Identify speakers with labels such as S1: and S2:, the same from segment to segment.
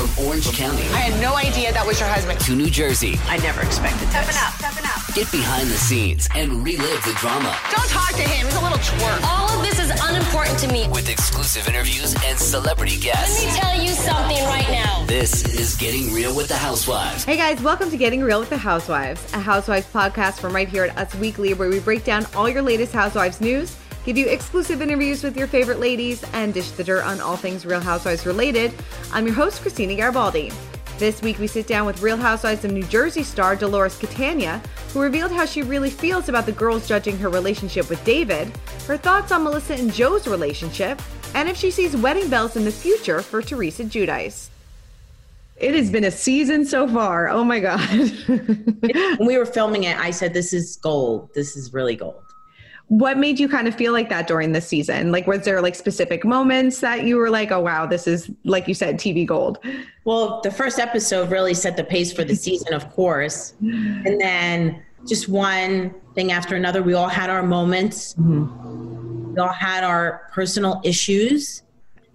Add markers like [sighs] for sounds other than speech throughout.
S1: From Orange County
S2: I had no idea that was your husband.
S1: to New Jersey,
S2: I never expected this.
S3: Stepping up, stepping up.
S1: get behind the scenes and relive the drama
S2: Don't talk to him. He's a little twerp.
S4: All of this is unimportant to me.
S1: with exclusive interviews and celebrity guests.
S4: Let me tell you something right now.
S1: This is Getting Real with the Housewives.
S5: Hey guys, welcome to Getting Real with the Housewives, a Housewives podcast from right here at Us Weekly, where we break down all your latest Housewives news, give you exclusive interviews with your favorite ladies, and dish the dirt on all things Real Housewives related. I'm your host, Christina Garibaldi. This week, we sit down with Real Housewives of New Jersey star Dolores Catania, who revealed how she really feels about the girls judging her relationship with David, her thoughts on Melissa and Joe's relationship, and if she sees wedding bells in the future for Teresa Giudice. It has been a season so far. Oh my God. [laughs]
S3: When we were filming it, I said, "This is gold. This is really gold."
S5: What made you kind of feel like that during the season? Like, was there like specific moments that you were like, oh wow, this is, like you said, TV gold?
S3: Well, the first episode really set the pace for the [laughs] season, of course, and then just one thing after another. We all had our moments. Mm-hmm. We all had our personal issues.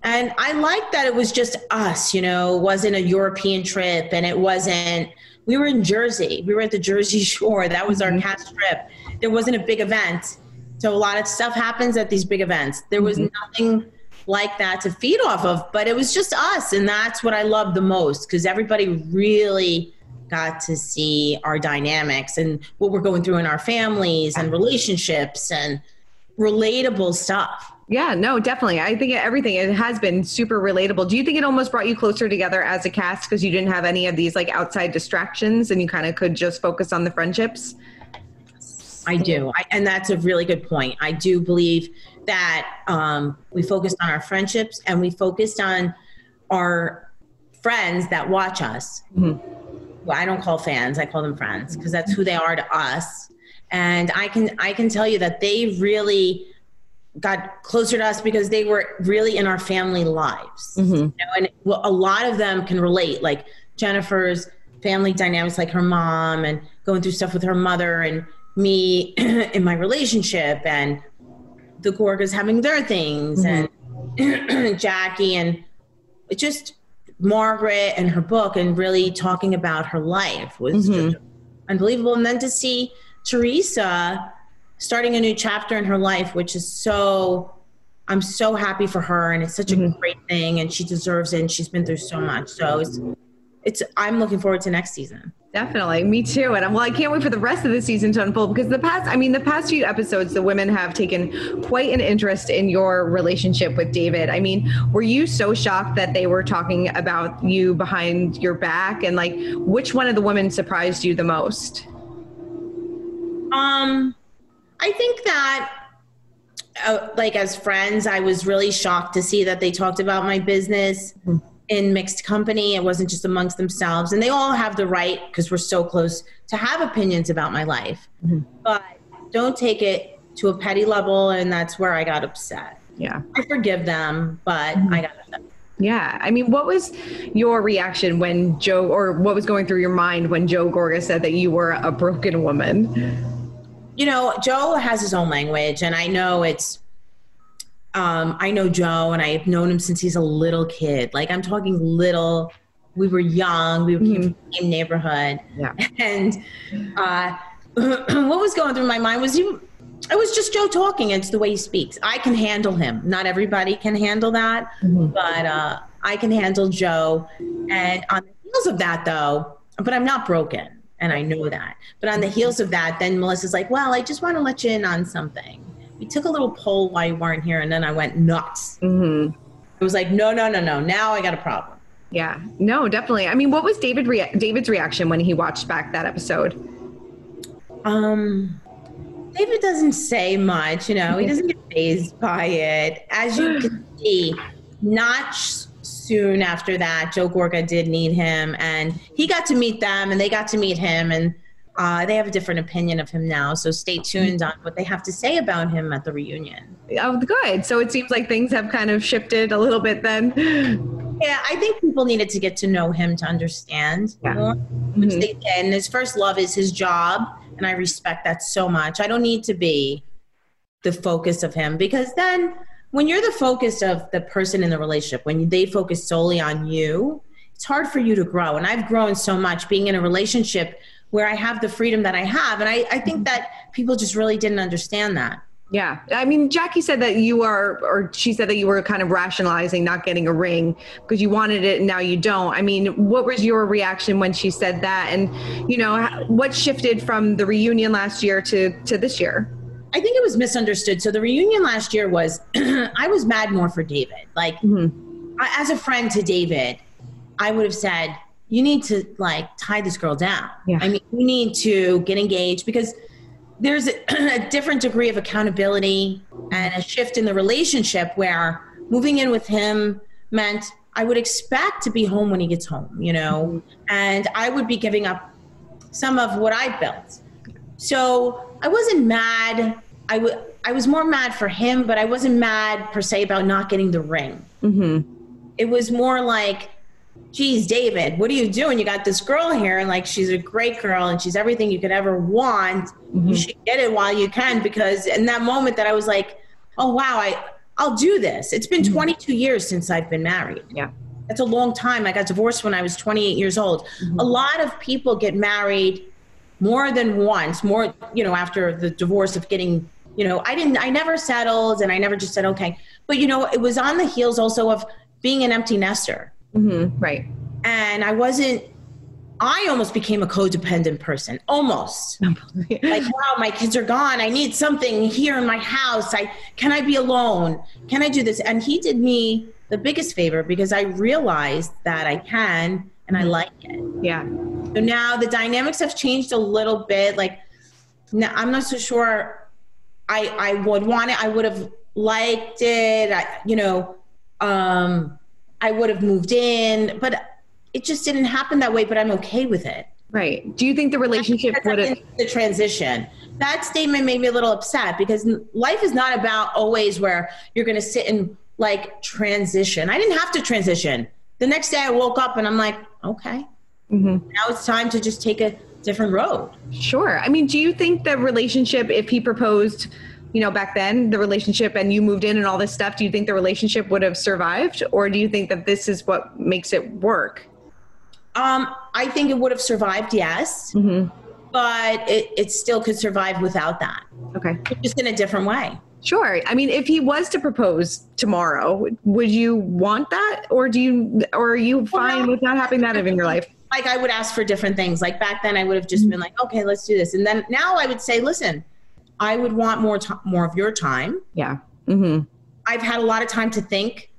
S3: And I liked that it was just us, you know, it wasn't a European trip and it wasn't, we were in Jersey. We were at the Jersey [laughs] Shore. That was our mm-hmm. cast trip. There wasn't a big event. So a lot of stuff happens at these big events. There was mm-hmm. nothing like that to feed off of, but it was just us. And that's what I loved the most because everybody really got to see our dynamics and what we're going through in our families and relationships and relatable stuff.
S5: Yeah, no, definitely. I think everything it has been super relatable. Do you think it almost brought you closer together as a cast because you didn't have any of these like outside distractions and you kind of could just focus on the friendships?
S3: I do. I, and that's a really good point. I do believe that um, we focused on our friendships and we focused on our friends that watch us. Well, I don't call fans, I call them friends because that's who they are to us. And I can I can tell you that they really got closer to us because they were really in our family lives. You know, and well, a lot of them can relate, like Jennifer's family dynamics, like her mom and going through stuff with her mother and me [clears throat] in my relationship and the Gorgas having their things mm-hmm. and [clears throat] Jackie and it just Margaret and her book and really talking about her life was just mm-hmm. unbelievable. And then to see Teresa starting a new chapter in her life, which is so I'm so happy for her and it's such a mm-hmm. great thing and she deserves it and she's been through so much. So it's it's I'm looking forward to next season.
S5: Definitely, me too. And I'm well, I can't wait for the rest of the season to unfold because the past, I mean, the past few episodes, the women have taken quite an interest in your relationship with David. I mean, were you so shocked that they were talking about you behind your back? And like, which one of the women surprised you the most?
S3: Um, I think that, uh, like, as friends, I was really shocked to see that they talked about my business in mixed company. It wasn't just amongst themselves. And they all have the right, because we're so close, to have opinions about my life. Mm-hmm. But don't take it to a petty level. And that's where I got upset.
S5: Yeah.
S3: I forgive them, but mm-hmm. I got upset.
S5: Yeah. I mean, what was your reaction when Joe, or what was going through your mind when Joe Gorga said that you were a broken woman?
S3: you know, Joe has his own language, and I know it's. Um, I know Joe, and I've known him since he's a little kid. Like I'm talking little. We were young. We came in the same neighborhood.
S5: Yeah. [laughs]
S3: And uh, [clears throat] what was going through my mind was you. It was just Joe talking. It's the way he speaks. I can handle him. Not everybody can handle that, but uh, I can handle Joe. And on the heels of that, though, but I'm not broken. And I know that. But on the heels of that, then Melissa's like, well, I just want to let you in on something. We took a little poll while you weren't here, and then I went nuts.
S5: Mm-hmm.
S3: It was like, no, no, no, no. Now I got a problem.
S5: Yeah, no, definitely. I mean, what was David rea- David's reaction when he watched back that episode?
S3: Um, David doesn't say much, you know, he doesn't get phased by it. As you can [gasps] see, not soon after that, Joe Gorga did need him, and he got to meet them, and they got to meet him, and uh, they have a different opinion of him now. So stay tuned on what they have to say about him at the reunion.
S5: Oh, good. So it seems like things have kind of shifted a little bit then.
S3: Yeah, I think people needed to get to know him to understand
S5: Yeah.
S3: more. Which they did. And his first love is his job, and I respect that so much. I don't need to be the focus of him because then when you're the focus of the person in the relationship, when they focus solely on you, it's hard for you to grow. And I've grown so much being in a relationship where I have the freedom that I have. And I, I think mm-hmm. that people just really didn't understand that.
S5: Yeah. I mean, Jackie said that you are, or she said that you were kind of rationalizing not getting a ring because you wanted it and now you don't. I mean, what was your reaction when she said that? And, you know, what shifted from the reunion last year to, to this year?
S3: I think it was misunderstood. So the reunion last year was [clears throat] I was mad more for David. Like mm-hmm. I, as a friend to David, I would have said, you need to like tie this girl down.
S5: Yeah.
S3: I mean, you need to get engaged because there's a, [clears throat] a different degree of accountability and a shift in the relationship where moving in with him meant I would expect to be home when he gets home, you know, mm-hmm. and I would be giving up some of what I built. So I wasn't mad. I wa- I was more mad for him, but I wasn't mad per se about not getting the ring. Mm-hmm. It was more like, geez, David, what are you doing? You got this girl here, and like she's a great girl, and she's everything you could ever want. You mm-hmm. should get it while you can, because in that moment that I was like, oh wow, I I'll do this. It's been mm-hmm. 22 years since I've been married.
S5: Yeah.
S3: That's a long time. I got divorced when I was 28 years old. Mm-hmm. A lot of people get married more than once, more, you know, after the divorce of getting, you know, I didn't, I never settled and I never just said, okay. But, you know, it was on the heels also of being an empty nester.
S5: Mm-hmm. Right.
S3: And I wasn't, I almost became a codependent person, almost. [laughs] like, wow, my kids are gone. I need something here in my house. I can I be alone? Can I do this? And he did me the biggest favor because I realized that I can and I like it.
S5: yeah.
S3: So now the dynamics have changed a little bit. Like, now I'm not so sure. I I would want it. I would have liked it. I, you know, um, I would have moved in, but it just didn't happen that way. But I'm okay with it.
S5: Right. Do you think the relationship would have?
S3: the transition. That statement made me a little upset because life is not about always where you're going to sit and like transition. I didn't have to transition. The next day I woke up and I'm like, okay,
S5: Mm-hmm.
S3: now it's time to just take a different road.
S5: Sure. I mean, do you think the relationship, if he proposed, you know, back then, the relationship and you moved in and all this stuff, do you think the relationship would have survived? Or do you think that this is what makes it work?
S3: Um, I think it would have survived, yes, but it, it still could survive without that,
S5: Okay.
S3: just in a different way.
S5: Sure. I mean, if he was to propose tomorrow, would you want that? Or do you, or are you fine
S3: no.
S5: with not having that in your life?
S3: Like I would ask for different things. Like back then, I would have just been like, okay, let's do this, and then now I would say, listen, I would want more time, more of your time.
S5: Yeah. Mm-hmm.
S3: I've had a lot of time to think,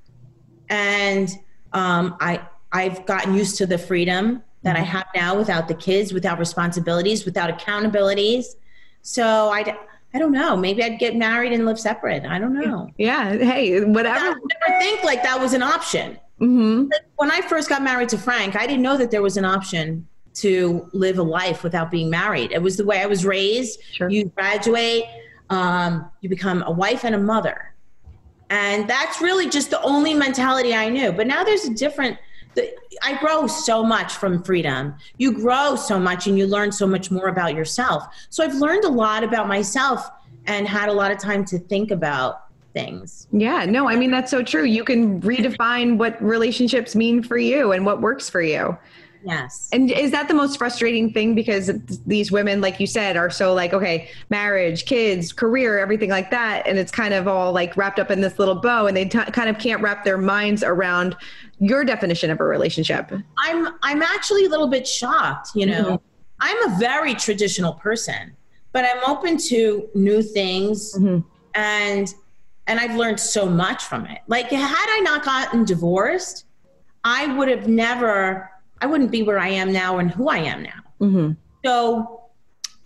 S3: and um, I I've gotten used to the freedom that I have now without the kids, without responsibilities, without accountabilities. So I I don't know. Maybe I'd get married and live separate. I don't know.
S5: Yeah. Hey, whatever.
S3: would never think like that was an option.
S5: Mm-hmm.
S3: When I first got married to Frank, I didn't know that there was an option to live a life without being married. It was the way I was raised.
S5: Sure.
S3: You graduate, um, you become a wife and a mother. And that's really just the only mentality I knew. But now there's a different, the, I grow so much from freedom. You grow so much and you learn so much more about yourself. So I've learned a lot about myself and had a lot of time to think about things.
S5: Yeah, no, I mean, that's so true. You can redefine what relationships mean for you and what works for you.
S3: Yes.
S5: And is that the most frustrating thing? Because these women, like you said, are so like, okay, marriage, kids, career, everything like that. And it's kind of all like wrapped up in this little bow and they t- kind of can't wrap their minds around your definition of a relationship.
S3: I'm I'm actually a little bit shocked, you know.
S5: Mhm.
S3: I'm a very traditional person, but I'm open to new things
S5: Mhm.
S3: and and I've learned so much from it. Like had I not gotten divorced, I would have never I wouldn't be where I am now and who I am now.
S5: Mm-hmm.
S3: So,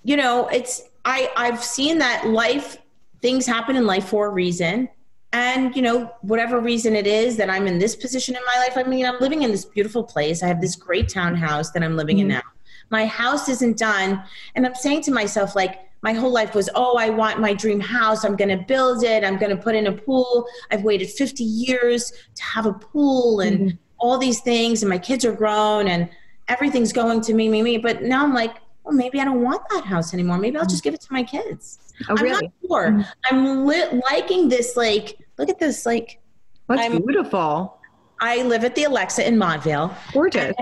S3: you know, it's I I've seen that life things happen in life for a reason. And you know, whatever reason it is that I'm in this position in my life, I mean, I'm living in this beautiful place. I have this great townhouse that I'm living in now. My house isn't done, and I'm saying to myself like my whole life was, "Oh, I want my dream house. I'm going to build it. I'm going to put in a pool. I've waited 50 years to have a pool and all these things and my kids are grown and everything's going to me me me." But now I'm like, well, maybe I don't want that house anymore. Maybe I'll just give it to my kids.
S5: Oh,
S3: I'm
S5: really?
S3: not sure. Mm-hmm. I'm li- liking this. Like, look at this. Like,
S5: That's
S3: I'm-
S5: beautiful.
S3: I live at the Alexa in Montvale.
S5: Gorgeous.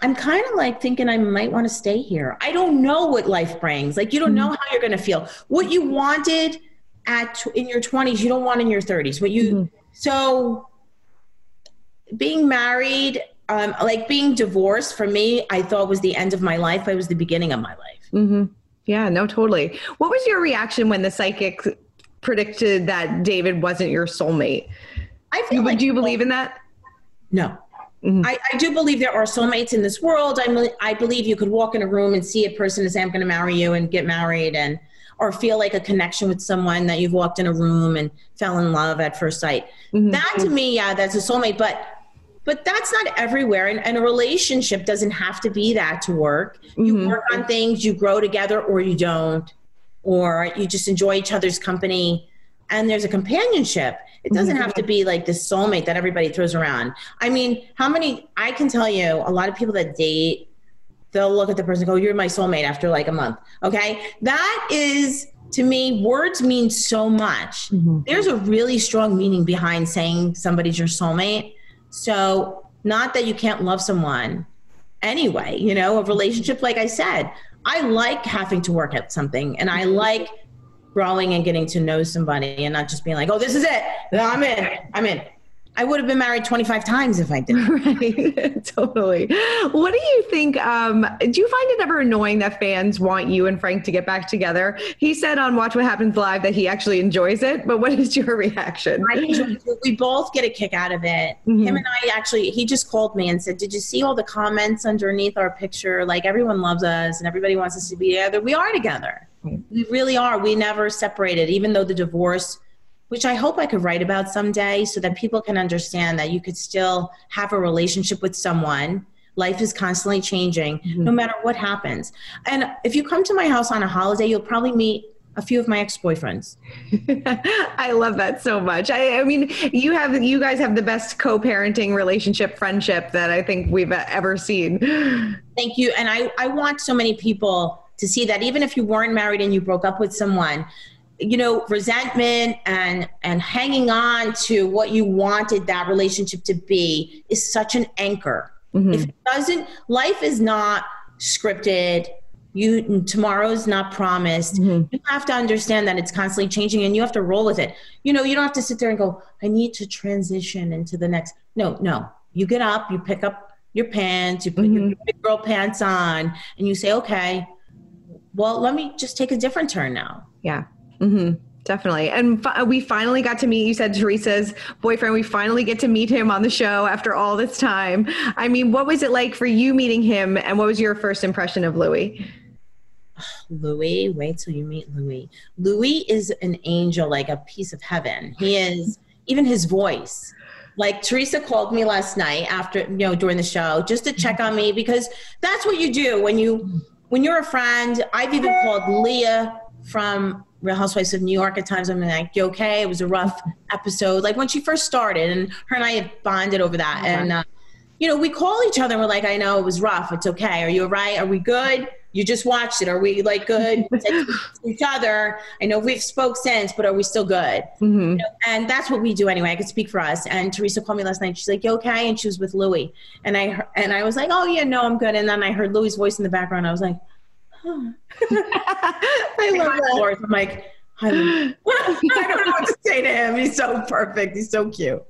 S3: I'm kind of like thinking I might want to stay here. I don't know what life brings. Like, you don't mm-hmm. know how you're going to feel. What you wanted at in your 20s, you don't want in your 30s. What you mm-hmm. so being married, um, like being divorced for me, I thought was the end of my life. It was the beginning of my life.
S5: Mm-hmm. Yeah, no, totally. What was your reaction when the psychic predicted that David wasn't your soulmate?
S3: I feel
S5: You,
S3: like
S5: do you believe in that?
S3: No.
S5: Mhm.
S3: I, I do believe there are soulmates in this world. I, I believe you could walk in a room and see a person and say, I'm going to marry you and get married and or feel like a connection with someone that you've walked in a room and fell in love at first sight. That to me, yeah, that's a soulmate. But but that's not everywhere. And, and a relationship doesn't have to be that to work. You mm-hmm. work on things, you grow together or you don't, or you just enjoy each other's company and there's a companionship. It doesn't have to be mm-hmm. like this soulmate that everybody throws around. I mean, how many, I can tell you, a lot of people that date, they'll look at the person and go, You're my soulmate after like a month. Okay. That is, to me, words mean so much. Mm-hmm. There's a really strong meaning behind saying somebody's your soulmate. So, not that you can't love someone anyway, you know, a relationship, like I said, I like having to work at something and I like growing and getting to know somebody and not just being like, oh, this is it. I'm in. I'm in. I would have been married 25 times if I [laughs] did.
S5: right [laughs] totally what do you think um, do you find it ever annoying that fans want you and frank to get back together he said on watch what happens live that he actually enjoys it but what is your [laughs] reaction
S3: I enjoy- we both get a kick out of it.
S5: Mhm.
S3: Him and I actually, he just called me and said, Did you see all the comments underneath our picture? Like everyone loves us and everybody wants us to be together. We are together. We really are. We never separated, even though the divorce, which I hope I could write about someday so that people can understand that you could still have a relationship with someone. Life is constantly changing mm-hmm. no matter what happens. And if you come to my house on a holiday, you'll probably meet a few of my ex boyfriends. [laughs]
S5: I love that so much. I, I mean, you have you guys have the best co-parenting relationship friendship that I think we've uh, ever seen. [gasps]
S3: Thank you. And I, I want so many people to see that even if you weren't married and you broke up with someone, you know, resentment and and hanging on to what you wanted that relationship to be is such an anchor. Mm-hmm. If it doesn't life is not scripted. You tomorrow's not promised. Mm-hmm. You have to understand that it's constantly changing and you have to roll with it. You know, you don't have to sit there and go, I need to transition into the next. No, no. You get up, you pick up your pants, you put your mm-hmm. big girl pants on, and you say, okay, well, let me just take a different turn now.
S5: Yeah. Hmm Definitely. And fi- we finally got to meet, you said Teresa's boyfriend. We finally get to meet him on the show after all this time. I mean, what was it like for you meeting him? And what was your first impression of Luis? [sighs]
S3: Luis, wait till you meet Luis. Luis is an angel, like a piece of heaven. He is, even his voice. Like Teresa called me last night after, you know, during the show just to check on me because that's what you do when you, when you're a friend. I've even called Leah from Real Housewives of New York at times. I'm like, you okay? It was a rough episode. Like when she first started and her and I had bonded over that. And, uh, you know, we call each other and we're like, I know it was rough. It's okay. Are you all right? Are we good? You just watched it. Are we like good [laughs] each other? I know we've spoke since, but are we still good?
S5: Mm-hmm.
S3: You know, and that's what we do anyway. I could speak for us. And Teresa called me last night. She's like, "You okay?" And she was with Luis. And I and I was like, "Oh yeah, no, I'm good." And then I heard Luis' voice in the background. I was like,
S5: I love that.
S3: Lord. I'm like, I don't, [laughs] I don't know what to say to him. He's so perfect. He's so cute.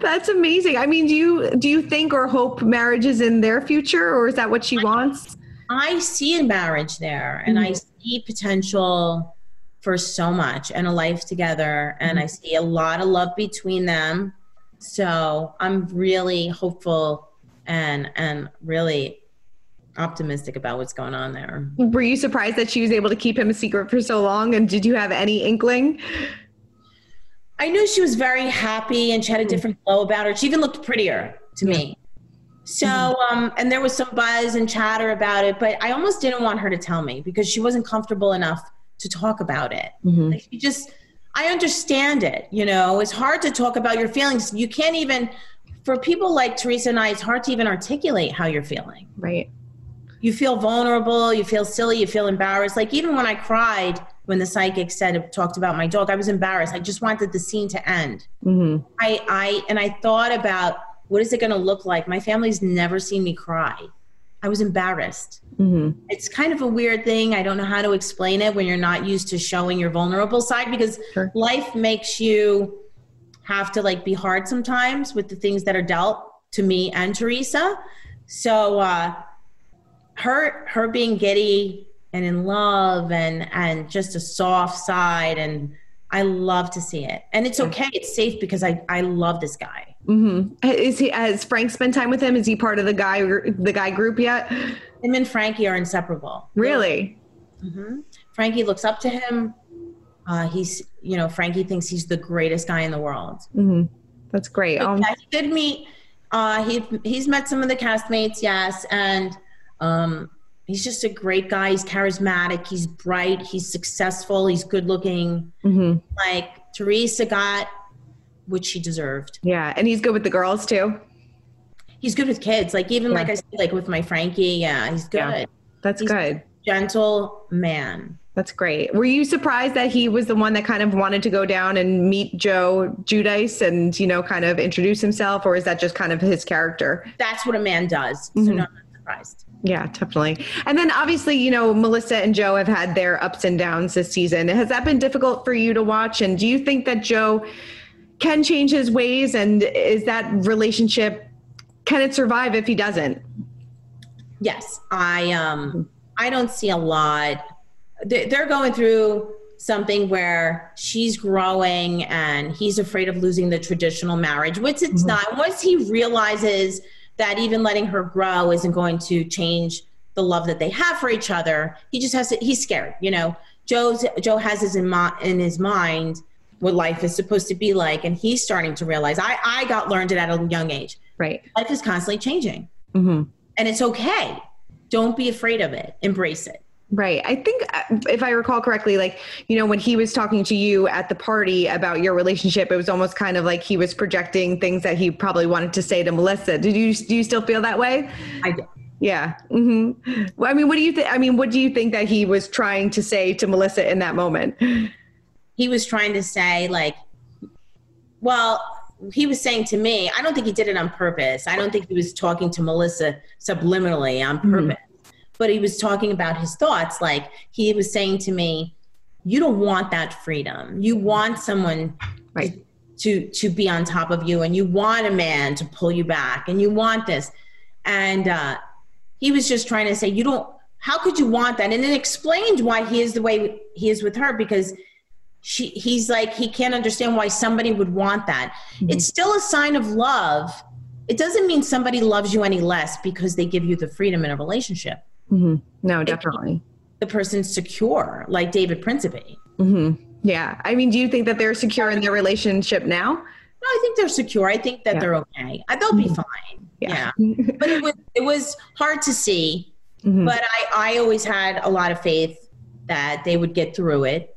S5: That's amazing. I mean, do you do you think or hope marriage is in their future, or is that what she wants?
S3: I see a marriage there, and I mm-hmm. see potential for so much and a life together, and I mm-hmm. see a lot of love between them. So I'm really hopeful and and really optimistic about what's going on there.
S5: Were you surprised that she was able to keep him a secret for so long? And did you have any inkling?
S3: I knew she was very happy and she had a mm-hmm. different glow about her. She even looked prettier to me. So, mm-hmm. um, and there was some buzz and chatter about it, but I almost didn't want her to tell me because she wasn't comfortable enough to talk about it. Mm-hmm. Like, she just, I understand it. You know, it's hard to talk about your feelings. You can't even, for people like Teresa and I, it's hard to even articulate how you're feeling
S5: Right.
S3: You feel vulnerable, you feel silly, you feel embarrassed. Like even when I cried when the psychic said talked about my dog, I was embarrassed. I just wanted the scene to end.
S5: Mm-hmm.
S3: I I and I thought about what is it going to look like. My family's never seen me cry. I was embarrassed.
S5: Mm-hmm.
S3: It's kind of a weird thing. I don't know how to explain it when you're not used to showing your vulnerable side because
S5: Sure.
S3: life makes you have to like be hard sometimes with the things that are dealt to me and Teresa. So uh her her being giddy and in love and and just a soft side and I love to see it. And it's okay. It's safe because I I love this guy.
S5: Mm-hmm. Is he has Frank spent time with him? Is he part of the guy the guy group yet?
S3: Him and Frankie are inseparable.
S5: Really?
S3: Frankie looks up to him. Uh, he's, you know, Frankie thinks he's the greatest guy in the world.
S5: That's great. Um,
S3: Yeah, he did meet. Uh, he he's met some of the castmates, yes, and um, he's just a great guy. He's charismatic. He's bright. He's successful. He's good looking. Like Teresa got what she deserved.
S5: yeah, and he's good with the girls too.
S3: He's good with kids. Like even like I said, like with my Frankie, yeah, he's good.
S5: Yeah. That's
S3: He's
S5: good.
S3: Gentle man.
S5: That's great. Were you surprised that he was the one that kind of wanted to go down and meet Joe Giudice and you know kind of introduce himself, or is that just kind of his character?
S3: That's what a man does. So no, surprised.
S5: Yeah, definitely. And then obviously, you know, Melissa and Joe have had their ups and downs this season. Has that been difficult for you to watch? And do you think that Joe can change his ways? And is that relationship, can it survive if he doesn't?
S3: Yes, I um I don't see a lot. They- They're going through something where she's growing and he's afraid of losing the traditional marriage, which it's not. Once he realizes that even letting her grow isn't going to change the love that they have for each other, he just has to. He's scared, you know. Joe's Joe has his in, in his mind what life is supposed to be like, and he's starting to realize. I I got learned it at a young age
S5: Right.
S3: life is constantly changing
S5: Mhm.
S3: and it's okay don't be afraid of it embrace it
S5: Right. I think, uh, if I recall correctly, like, you know, when he was talking to you at the party about your relationship, it was almost kind of like he was projecting things that he probably wanted to say to Melissa. Did you, do you still feel that way?
S3: i do
S5: Yeah. hmm Well, I mean, what do you think? I mean, what do you think that he was trying to say to Melissa in that moment?
S3: he was trying to say like well he was saying to me i don't think he did it on purpose i don't think he was talking to melissa subliminally on purpose but he was talking about his thoughts like he was saying to me you don't want that freedom. You want someone
S5: Right.
S3: to to be on top of you and you want a man to pull you back and you want this. And uh he was just trying to say you don't how could you want that? And then explained why he is the way he is with her because she he's like he can't understand why somebody would want that. It's still a sign of love. It doesn't mean somebody loves you any less because they give you the freedom in a relationship Mm-hmm.
S5: No, definitely.
S3: the person's secure like david principe mm-hmm.
S5: Yeah. I mean, do you think that they're secure in their relationship now?
S3: No, I think they're secure. I think that
S5: Yeah.
S3: they're okay. Uh, They'll be mm-hmm. fine.
S5: Yeah.
S3: Yeah. [laughs] but it was it was hard to see. But I I always had a lot of faith that they would get through it.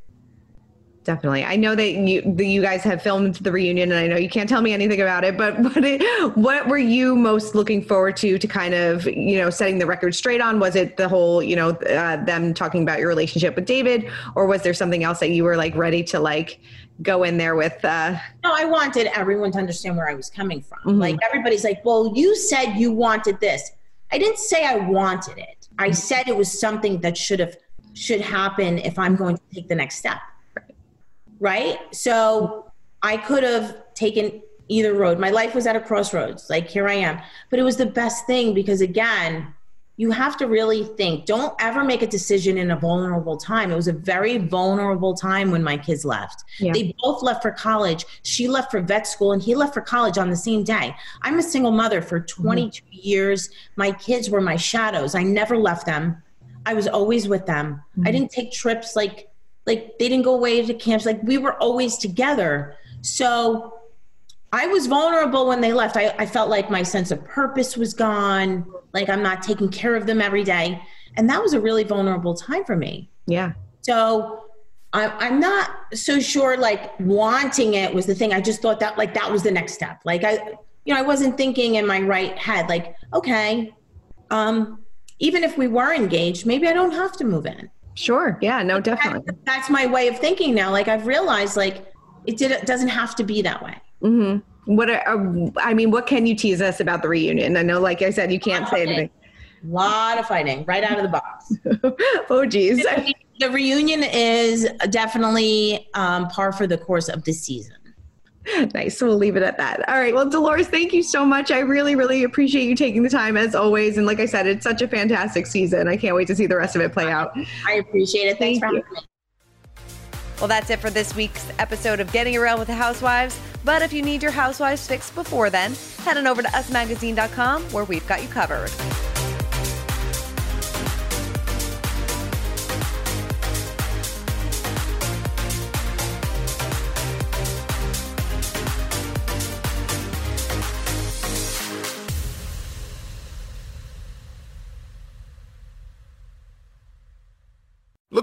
S5: Definitely. I know that you that you guys have filmed the reunion, and I know you can't tell me anything about it. But [laughs] what it, what were you most looking forward to to kind of you know setting the record straight on? Was it the whole you know uh, them talking about your relationship with David, or was there something else that you were like ready to like go in there with? Uh...
S3: No, I wanted everyone to understand where I was coming from. Mm-hmm. Like everybody's like, "Well, you said you wanted this." I didn't say I wanted it. I said it was something that should have should happen if I'm going to take the next step right? So I could have taken either road. My life was at a crossroads. Like here I am. But it was the best thing because again, you have to really think. Don't ever make a decision in a vulnerable time. It was a very vulnerable time when my kids left. Yeah. They both left for college. She left for vet school and he left for college on the same day. I'm a single mother for 22 mm-hmm. years. My kids were my shadows. I never left them. I was always with them. Mm-hmm. I didn't take trips like like they didn't go away to camps. Like we were always together. So i was vulnerable when they left. I, I felt like my sense of purpose was gone. Like i'm not taking care of them every day. And that was a really vulnerable time for me.
S5: Yeah.
S3: So I, i'm not so sure like wanting it was the thing. I just thought that like that was the next step. Like i you know i wasn't thinking in my right head like okay um even if we were engaged maybe i don't have to move in
S5: Sure. Yeah. No, definitely.
S3: That's, that's my way of thinking now. Like I've realized, like it did. It doesn't have to be that way.
S5: Mm-hmm. What? Are, uh, I mean, what can you tease us about the reunion? I know, like I said, you can't say anything.
S3: A lot of fighting right out of the box. [laughs]
S5: oh, geez.
S3: The, reunion is definitely um, par for the course of the season. [laughs]
S5: nice. So we'll leave it at that. All right. Well, Dolores, thank you so much. I really, really appreciate you taking the time as always. And like I said, it's such a fantastic season. I can't wait to see the rest of it play out.
S3: I appreciate it. Thanks thank for having me.
S5: Well, that's it for this week's episode of Getting Around with the Housewives. But if you need your Housewives fixed before then, head on over to usmagazine.com where we've got you covered.